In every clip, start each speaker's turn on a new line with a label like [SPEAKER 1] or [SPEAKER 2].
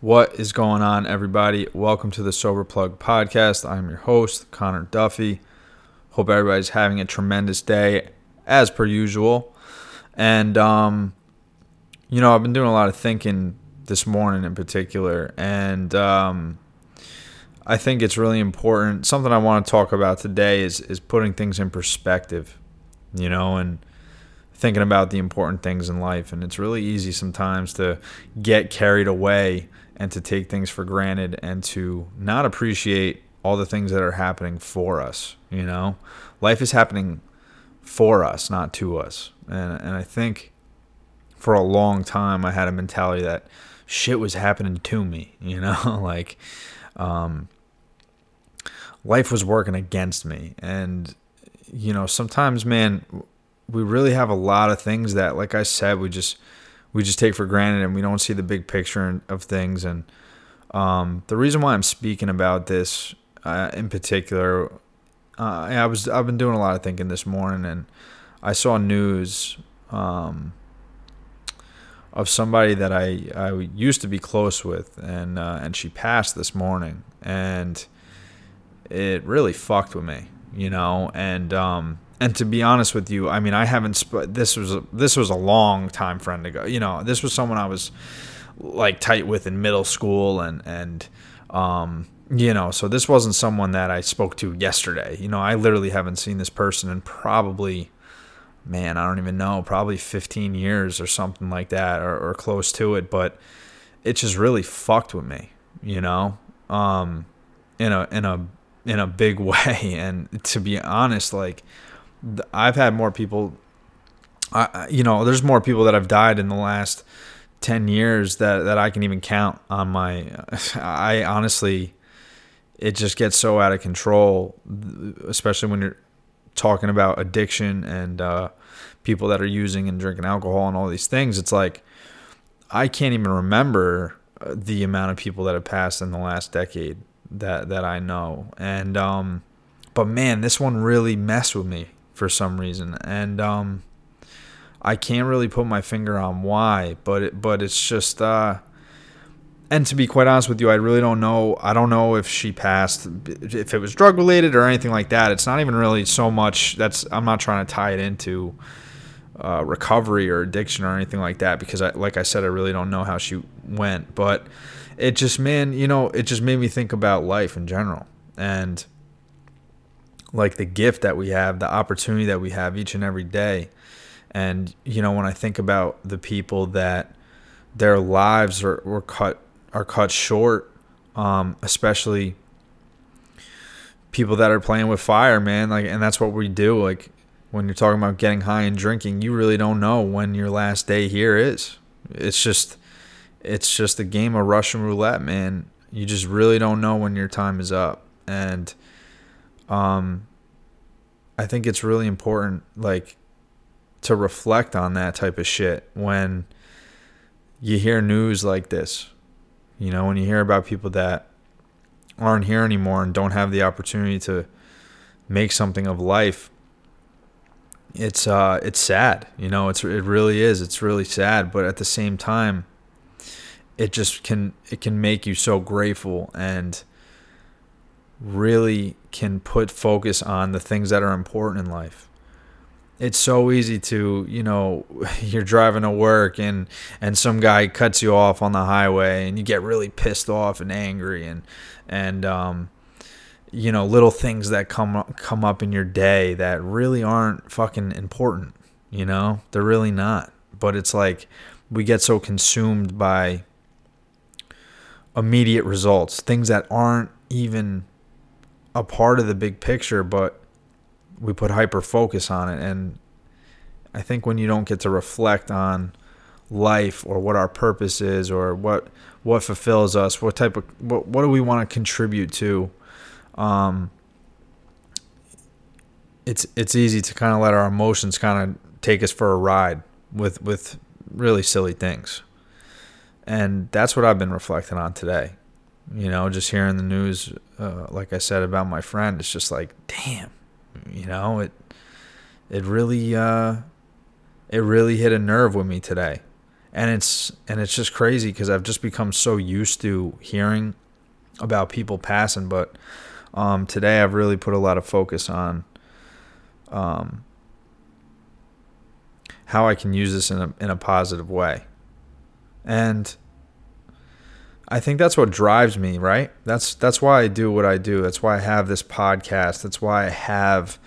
[SPEAKER 1] What is going on, everybody? Welcome to the Sober Plug podcast. I'm your host, Connor Duffy. Hope everybody's having a tremendous day, as per usual. And, um, you know, I've been doing a lot of thinking this morning in particular, and um, I think it's really important. Something I want to talk about today is is putting things in perspective, you know, and thinking about the important things in life. And it's really easy sometimes to get carried away and to take things for granted and to not appreciate all the things that are happening for us. You know, life is happening for us, not to us. And and I think for a long time I had a mentality that shit was happening to me. You know, like um, life was working against me, and you know sometimes, man, we really have a lot of things that, like I said, we just we just take for granted and we don't see the big picture of things. And um, the reason why I'm speaking about this uh, in particular, uh, I was I've been doing a lot of thinking this morning, and I saw news um, of somebody that I I used to be close with, and uh, and she passed this morning, and it really fucked with me, you know, and um, and to be honest with you, I mean, I haven't. Sp- this was a, this was a long time friend ago. You know, this was someone I was like tight with in middle school, and and um, you know, so this wasn't someone that I spoke to yesterday. You know, I literally haven't seen this person in probably, man, I don't even know, probably 15 years or something like that, or, or close to it. But it just really fucked with me. You know, um, in a in a in a big way. And to be honest, like I've had more people. I, you know, there's more people that have died in the last ten years that that I can even count on my. I honestly, it just gets so out of control, especially when you're talking about addiction and uh, people that are using and drinking alcohol and all these things. It's like I can't even remember uh, the amount of people that have passed in the last decade that that I know. And um, but man, this one really messed with me for some reason, and um, I can't really put my finger on why, but it, but it's just. Uh, and to be quite honest with you, I really don't know. I don't know if she passed, if it was drug related or anything like that. It's not even really so much. That's I'm not trying to tie it into uh, recovery or addiction or anything like that because, I, like I said, I really don't know how she went. But it just, man, you know, it just made me think about life in general and like the gift that we have, the opportunity that we have each and every day. And you know, when I think about the people that their lives are were cut are cut short, um, especially people that are playing with fire, man. Like, and that's what we do. Like, when you're talking about getting high and drinking, you really don't know when your last day here is. It's just, it's just a game of Russian roulette, man. You just really don't know when your time is up, and um, I think it's really important, like, to reflect on that type of shit when you hear news like this. You know, when you hear about people that aren't here anymore and don't have the opportunity to make something of life, it's uh it's sad. You know, it's it really is. It's really sad, but at the same time, it just can it can make you so grateful and really can put focus on the things that are important in life. It's so easy to, you know, you're driving to work and and some guy cuts you off on the highway and you get really pissed off and angry and and um you know, little things that come come up in your day that really aren't fucking important, you know? They're really not. But it's like we get so consumed by immediate results, things that aren't even a part of the big picture, but we put hyper focus on it. And I think when you don't get to reflect on life or what our purpose is or what what fulfills us, what type of what what do we want to contribute to, um, it's it's easy to kind of let our emotions kind of take us for a ride with with really silly things. And that's what I've been reflecting on today. You know, just hearing the news, uh, like I said about my friend, it's just like, damn, you know, it it really uh, it really hit a nerve with me today, and it's and it's just crazy because I've just become so used to hearing about people passing, but um, today I've really put a lot of focus on um, how I can use this in a in a positive way, and I think that's what drives me. Right? That's that's why I do what I do. That's why I have this podcast. That's why I have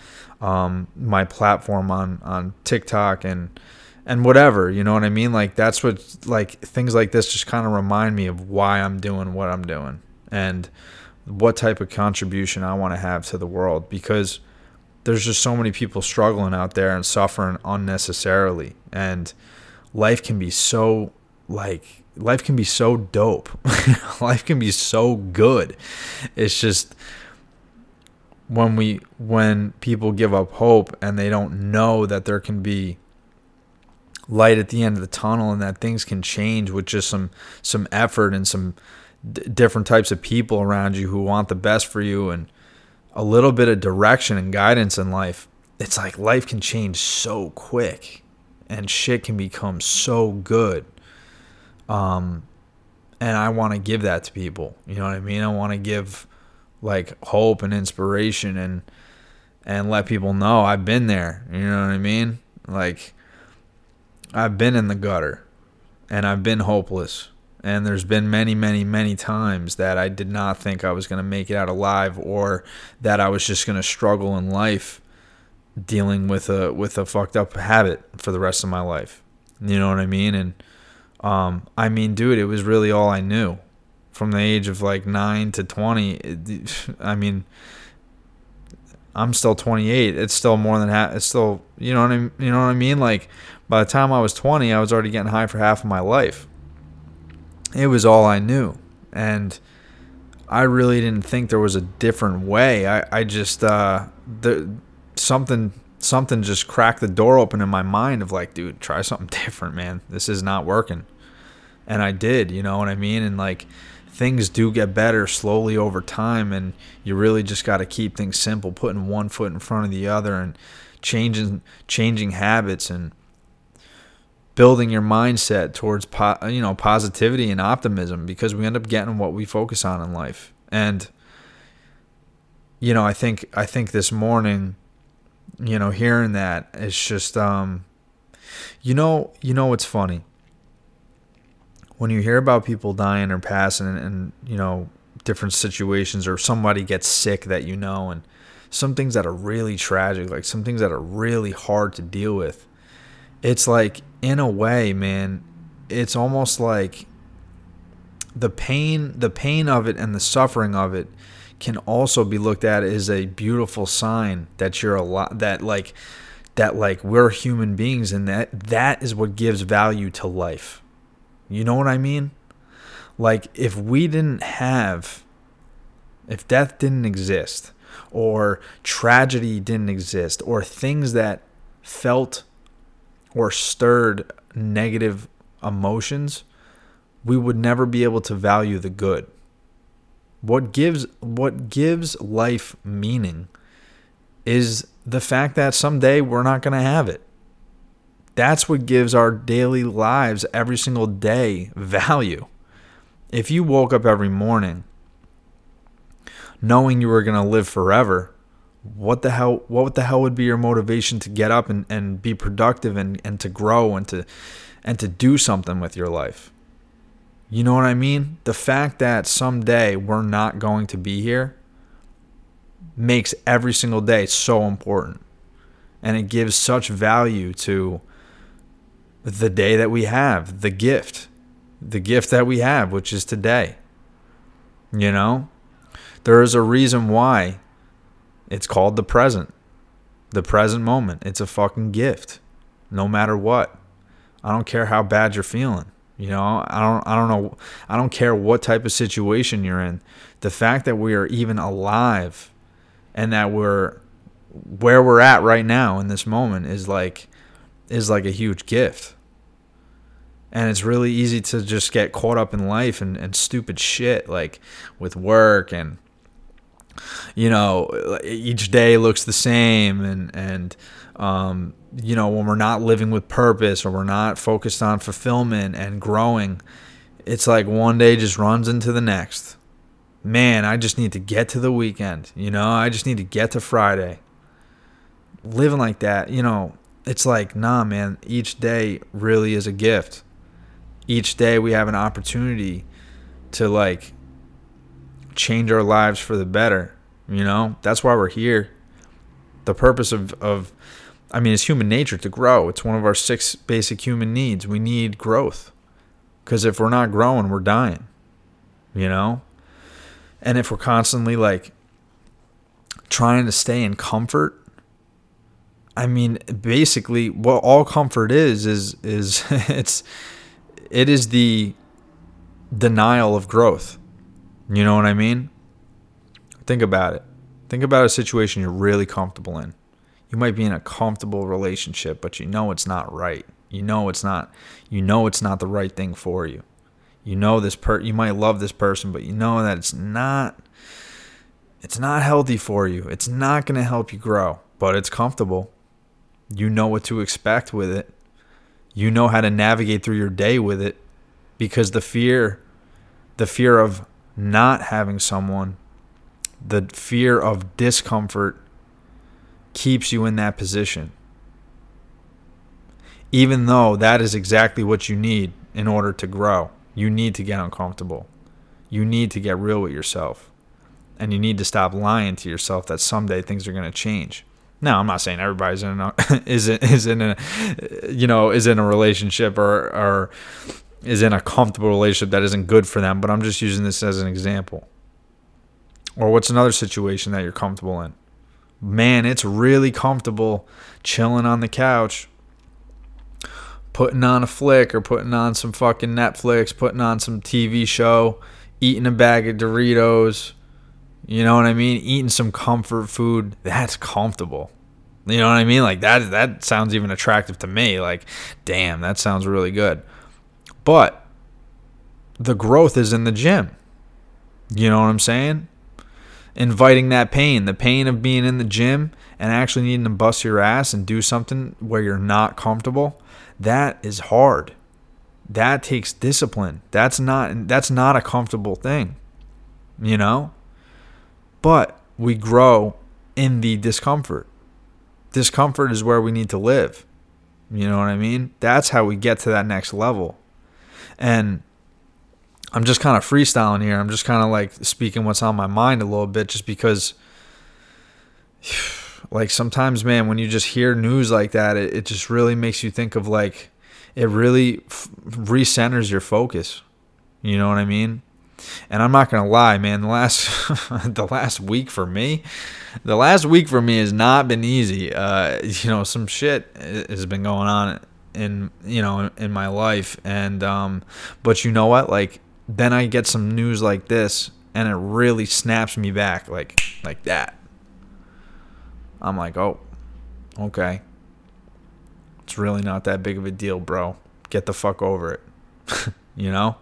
[SPEAKER 1] um, my platform on on TikTok and and whatever. You know what I mean? Like that's what like things like this just kind of remind me of why I'm doing what I'm doing and what type of contribution I want to have to the world because there's just so many people struggling out there and suffering unnecessarily and life can be so like life can be so dope life can be so good it's just when we when people give up hope and they don't know that there can be light at the end of the tunnel and that things can change with just some some effort and some d- different types of people around you who want the best for you and a little bit of direction and guidance in life, it's like life can change so quick and shit can become so good. Um, and I want to give that to people. You know what I mean? I want to give like hope and inspiration and and let people know I've been there. You know what I mean? Like I've been in the gutter and I've been hopeless and there's been many, many, many times that I did not think I was going to make it out alive or that I was just going to struggle in life dealing with a with a fucked up habit for the rest of my life. You know what I mean? And um, I mean, dude, it was really all I knew from the age of like 9 to 20. It, I mean, I'm still 28. It's still more than half. It's still, you know what I mean? You know what I mean? Like by the time I was 20, I was already getting high for half of my life it was all I knew. And I really didn't think there was a different way. I, I just uh the something something just cracked the door open in my mind of like, dude, try something different, man. This is not working. And I did, you know what I mean? And like things do get better slowly over time and you really just got to keep things simple, putting one foot in front of the other and changing changing habits and building your mindset towards po- you know positivity and optimism because we end up getting what we focus on in life and you know i think i think this morning you know hearing that it's just um you know you know what's funny? When you hear about people dying or passing and, and you know different situations or somebody gets sick that you know and some things that are really tragic like some things that are really hard to deal with it's like in a way, man, it's almost like the pain the pain of it and the suffering of it can also be looked at as a beautiful sign that you're a lot that like that like we're human beings and that that is what gives value to life. You know what I mean? Like if we didn't have if death didn't exist or tragedy didn't exist or things that felt or stirred negative emotions, we would never be able to value the good. What gives what gives life meaning is the fact that someday we're not going to have it. That's what gives our daily lives every single day value. If you woke up every morning knowing you were going to live forever, what the hell what the hell would be your motivation to get up and, and be productive and, and to grow and to and to do something with your life you know what i mean the fact that someday we're not going to be here makes every single day so important and it gives such value to the day that we have the gift the gift that we have which is today you know there is a reason why it's called the present. The present moment. It's a fucking gift. No matter what. I don't care how bad you're feeling. You know, I don't I don't know I don't care what type of situation you're in. The fact that we are even alive and that we're where we're at right now in this moment is like is like a huge gift. And it's really easy to just get caught up in life and, and stupid shit like with work and you know each day looks the same and and um, you know, when we're not living with purpose or we're not focused on fulfillment and growing, it's like one day just runs into the next. Man, I just need to get to the weekend. You know, I just need to get to Friday. Living like that, you know, it's like, nah, man, each day really is a gift. Each day we have an opportunity to like change our lives for the better. You know, that's why we're here. The purpose of, of I mean, it's human nature to grow. It's one of our six basic human needs. We need growth. Because if we're not growing, we're dying. You know? And if we're constantly like trying to stay in comfort, I mean, basically what all comfort is is is it's it is the denial of growth. You know what I mean? Think about it. Think about a situation you're really comfortable in. You might be in a comfortable relationship, but you know it's not right. You know it's not you know it's not the right thing for you. You know this per you might love this person, but you know that it's not it's not healthy for you. It's not going to help you grow, but it's comfortable. You know what to expect with it. You know how to navigate through your day with it because the fear the fear of not having someone, the fear of discomfort keeps you in that position. Even though that is exactly what you need in order to grow. You need to get uncomfortable. You need to get real with yourself. And you need to stop lying to yourself that someday things are going to change. Now, I'm not saying everybody's in a, is in, is in a you know is in a relationship or or is in a comfortable relationship that isn't good for them, but I'm just using this as an example. Or what's another situation that you're comfortable in? Man, it's really comfortable chilling on the couch, putting on a flick or putting on some fucking Netflix, putting on some TV show, eating a bag of Doritos. You know what I mean? Eating some comfort food. That's comfortable. You know what I mean? Like that that sounds even attractive to me. Like, damn, that sounds really good. But the growth is in the gym. You know what I'm saying? Inviting that pain, the pain of being in the gym and actually needing to bust your ass and do something where you're not comfortable, that is hard. That takes discipline. That's not that's not a comfortable thing. You know? But we grow in the discomfort. Discomfort is where we need to live. You know what I mean? That's how we get to that next level. And I'm just kind of freestyling here. I'm just kind of like speaking what's on my mind a little bit just because like sometimes man when you just hear news like that it, it just really makes you think of like it really f- recenters your focus. You know what I mean? And I'm not gonna lie, man. The last the last week for me, the last week for me has not been easy. Uh, you know, some shit has been going on in you know in my life, and um, but you know what? Like then I get some news like this and it really snaps me back like like that. I'm like, "Oh, okay. It's really not that big of a deal, bro. Get the fuck over it." you know?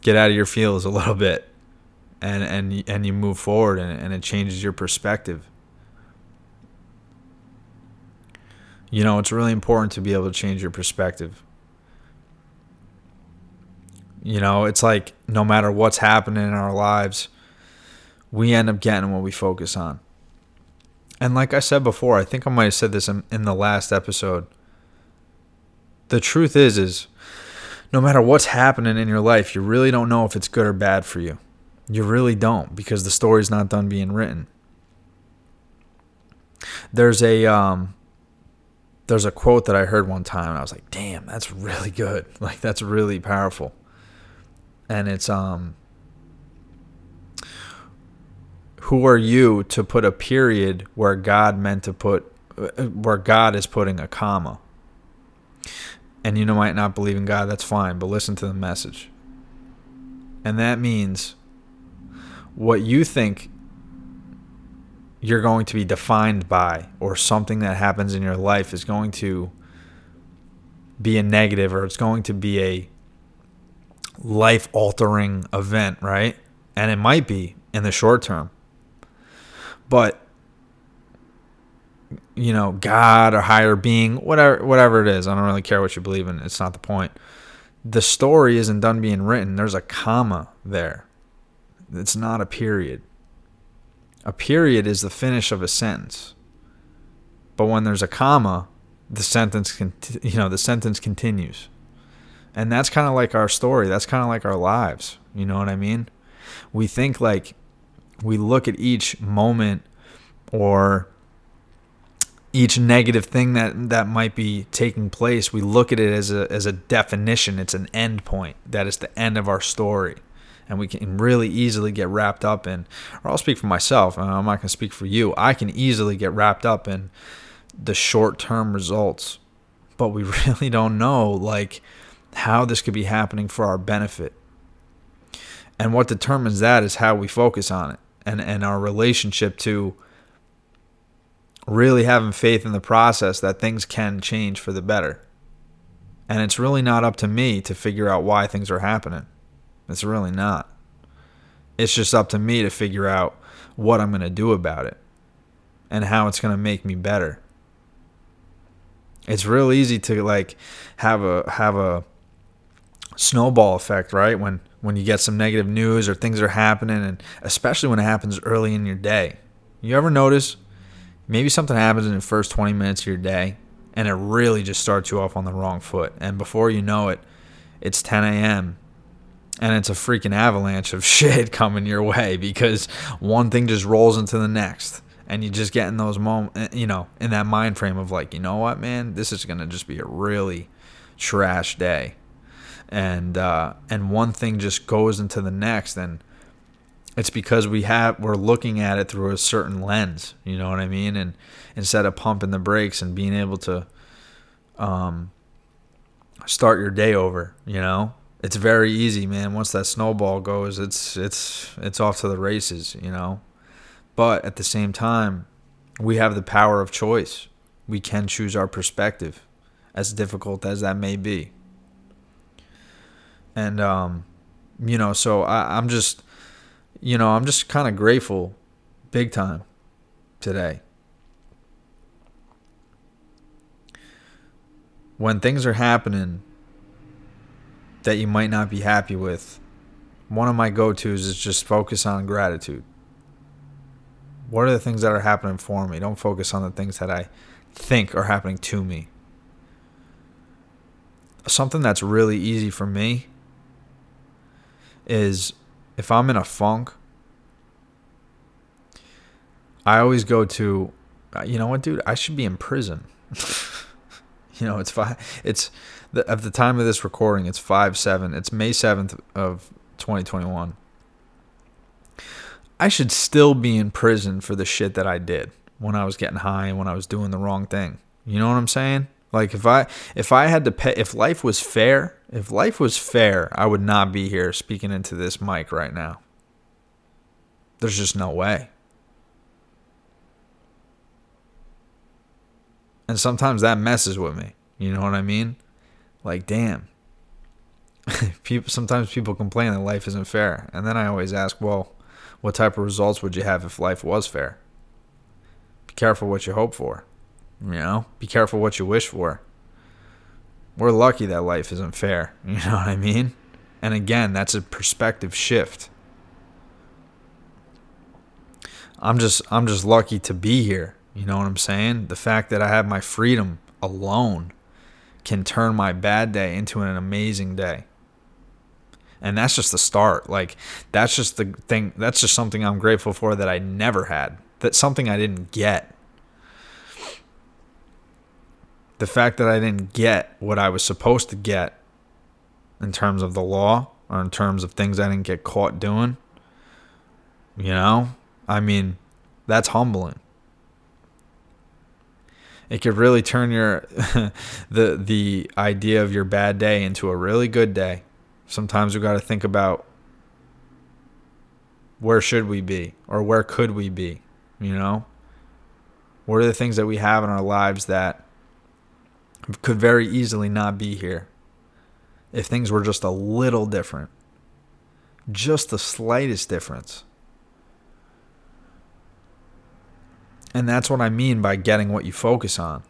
[SPEAKER 1] Get out of your feels a little bit. And and and you move forward and, and it changes your perspective. You know, it's really important to be able to change your perspective. You know, it's like no matter what's happening in our lives, we end up getting what we focus on. And like I said before, I think I might have said this in, in the last episode. The truth is is no matter what's happening in your life, you really don't know if it's good or bad for you. You really don't because the story's not done being written. There's a um, there's a quote that I heard one time and I was like, "Damn, that's really good. Like that's really powerful." And it's um who are you to put a period where God meant to put where God is putting a comma. And you might not believe in God, that's fine, but listen to the message. And that means what you think you're going to be defined by or something that happens in your life is going to be a negative or it's going to be a life altering event, right? And it might be in the short term. But you know, God or higher being, whatever whatever it is. I don't really care what you believe in. It's not the point. The story isn't done being written. There's a comma there. It's not a period. A period is the finish of a sentence. But when there's a comma, the sentence can you know, the sentence continues. And that's kind of like our story. That's kind of like our lives. You know what I mean? We think like we look at each moment or each negative thing that that might be taking place, we look at it as a as a definition. It's an end point. That is the end of our story, and we can really easily get wrapped up in. Or I'll speak for myself. I'm not to speak for you. I can easily get wrapped up in the short term results, but we really don't know like how this could be happening for our benefit. And what determines that is how we focus on it and and our relationship to really having faith in the process that things can change for the better. And it's really not up to me to figure out why things are happening. It's really not. It's just up to me to figure out what I'm going to do about it and how it's going to make me better. It's real easy to like have a have a snowball effect, right? When when you get some negative news or things are happening and especially when it happens early in your day. You ever notice maybe something happens in the first 20 minutes of your day and it really just starts you off on the wrong foot. And before you know it, it's 10 a.m. and it's a freaking avalanche of shit coming your way because one thing just rolls into the next. And you just get in those moments, eh, you know, in that mind frame of like, you know what, man, this is gonna just be a really trash day, and uh, and one thing just goes into the next, and it's because we have we're looking at it through a certain lens you know what i mean? And instead of pumping the brakes and being able to um start your day over you know? It's very easy man. Once that snowball goes it's it's it's off to the races you know? But at the same time we have the power of choice. We can choose our perspective as difficult as that may be and um you know so I, i'm just you know, I'm just kind of grateful big time today. When things are happening that you might not be happy with, one of my go tos is just focus on gratitude. What are the things that are happening for me? Don't focus on the things that I think are happening to me. Something that's really easy for me is if I'm in a funk, I always go to, uh, you know what, dude, I should be in prison. you know, it's five. It's the, at the time of this recording, it's five seven. It's May seventh of 2021. I should still be in prison for the shit that I did when I was getting high and when I was doing the wrong thing. You know what I'm saying? Like if I if I had to pay if life was fair, if life was fair, I would not be here speaking into this mic right now. There's just no way. And sometimes that messes with me. You know what I mean? Like damn. people sometimes people complain that life isn't fair. And then I always ask, well, what type of results would you have if life was fair? Be careful what you hope for. You know, be careful what you wish for. We're lucky that life isn't fair. You know what I mean? And again, that's a perspective shift. I'm just I'm just lucky to be here. You know what I'm saying? The fact that I have my freedom alone can turn my bad day into an amazing day. And that's just the start. Like that's just the thing that's just something I'm grateful for that I never had. That's something I didn't get the fact that I didn't get what I was supposed to get in terms of the law or in terms of things I didn't get caught doing, you know, I mean, that's humbling. It could really turn your the the idea of your bad day into a really good day. Sometimes we got to think about where should we be or where could we be, you know? What are the things that we have in our lives that could very easily not be here if things were just a little different. Just the slightest difference. And that's what I mean by getting what you focus on.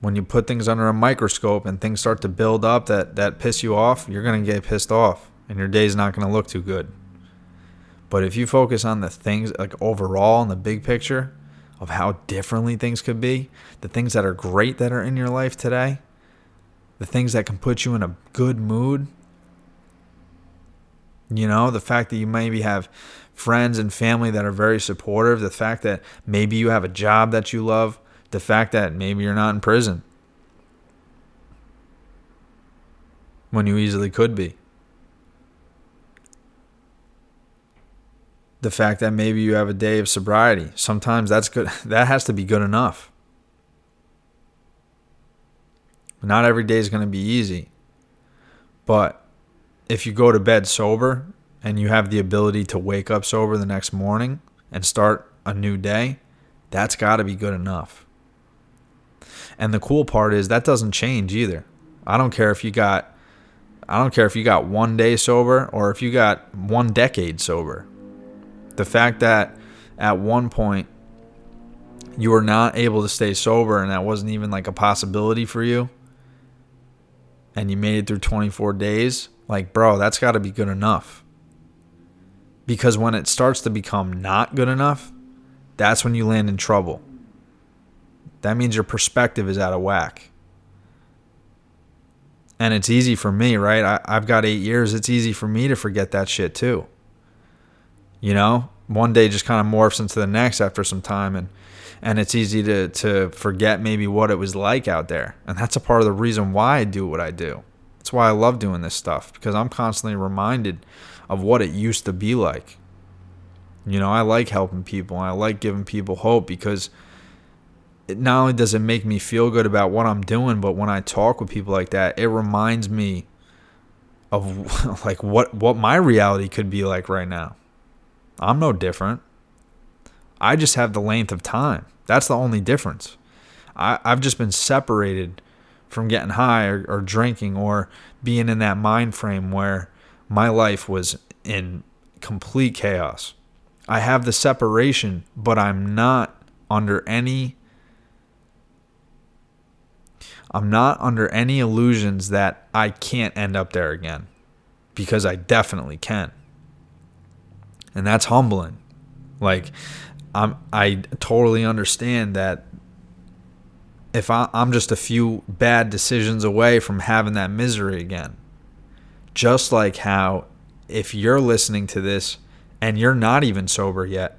[SPEAKER 1] When you put things under a microscope and things start to build up that, that piss you off, you're going to get pissed off and your day's not going to look too good. But if you focus on the things like overall in the big picture of how differently things could be, the things that are great that are in your life today, the things that can put you in a good mood, you know, the fact that you maybe have friends and family that are very supportive, the fact that maybe you have a job that you love, the fact that maybe you're not in prison when you easily could be. The fact that maybe you have a day of sobriety. Sometimes that's good. That has to be good enough. Not every day is going to be easy. But if you go to bed sober and you have the ability to wake up sober the next morning and start a new day, that's got to be good enough. And the cool part is that doesn't change either. I don't care if you got I don't care if you got 1 day sober or if you got 1 decade sober. The fact that at one point you were not able to stay sober and that wasn't even like a possibility for you and you made it through 24 days, like, bro, that's got to be good enough. Because when it starts to become not good enough, that's when you land in trouble. That means your perspective is out of whack. And it's easy for me, right? I, I've got eight years. It's easy for me to forget that shit too. You know, one day just kind of morphs into the next after some time. And and it's easy to to forget maybe what it was like out there. And that's a part of the reason why I do what I do. That's why I love doing this stuff because I'm constantly reminded of what it used to be like. You know, I like helping people. and I like giving people hope because it not only does it make me feel good about what I'm doing, but when I talk with people like that, it reminds me of like what what my reality could be like right now. I'm no different. I just have the length of time. That's the only difference. I, I've just been separated from getting high or, or drinking or being in that mind frame where my life was in complete chaos. I have the separation, but I'm not under any I'm not under any illusions that I can't end up there again because I definitely can. And that's humbling. Like I'm I totally understand that if I, I'm just a few bad decisions away from having that misery again. Just like how if you're listening to this and you're not even sober yet,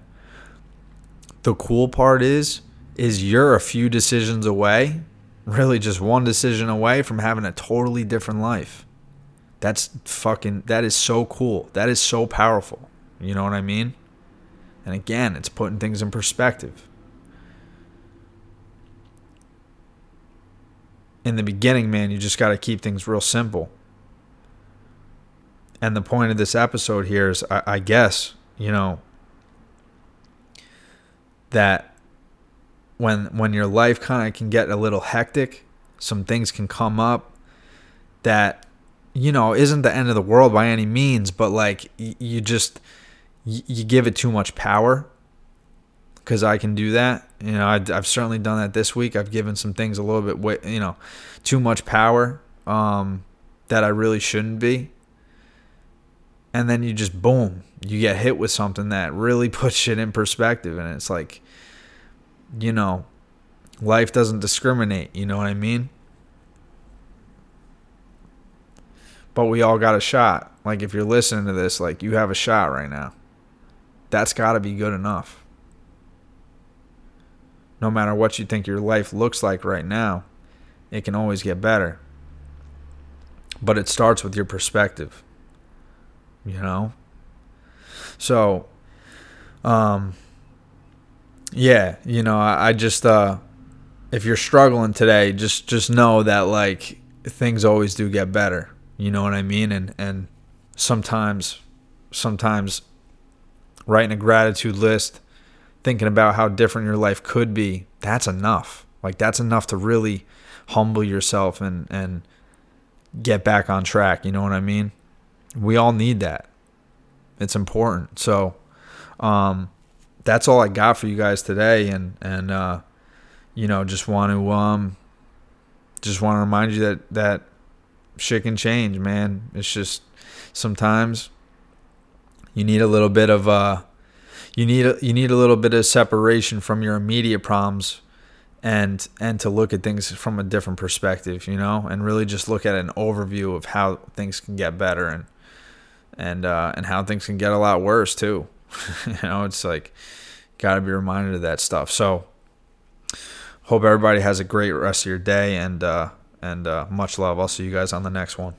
[SPEAKER 1] the cool part is is you're a few decisions away, really just one decision away from having a totally different life. That's fucking that is so cool. That is so powerful. You know what I mean? And again, it's putting things in perspective. In the beginning, man, you just got to keep things real simple. And the point of this episode here is, I, I guess, you know, that when when your life kind of can get a little hectic, some things can come up that you know isn't the end of the world by any means, but like you just you give it too much power because I can do that. You know, I, have certainly done that this week. I've given some things a little bit, you know, too much power um, that I really shouldn't be. And then you just boom, you get hit with something that really puts shit in perspective, and it's like, you know, life doesn't discriminate. You know what I mean? But we all got a shot. Like if you're listening to this, like you have a shot right now that's got to be good enough. No matter what you think your life looks like right now, it can always get better. But it starts with your perspective. You know? So, um, yeah, you know, I, I just, uh, if you're struggling today, just, just know that like things always do get better. You know what I mean? And, and sometimes, sometimes writing a gratitude list, thinking about how different your life could be, that's enough. Like that's enough to really humble yourself and and get back on track, you know what I mean? We all need that. It's important. So um that's all I got for you guys today, and and uh, you know, just want to um, just want to remind you that that shit can change, man. It's just sometimes you need a little bit of uh, you need you need a little bit of separation from your immediate problems and and to look at things from a different perspective, you know, and really just look at an overview of how things can get better and and uh, and how things can get a lot worse too. you know, it's like got to be reminded of that stuff. So, hope everybody has a great rest of your day and uh, and uh, much love. I'll see you guys on the next one.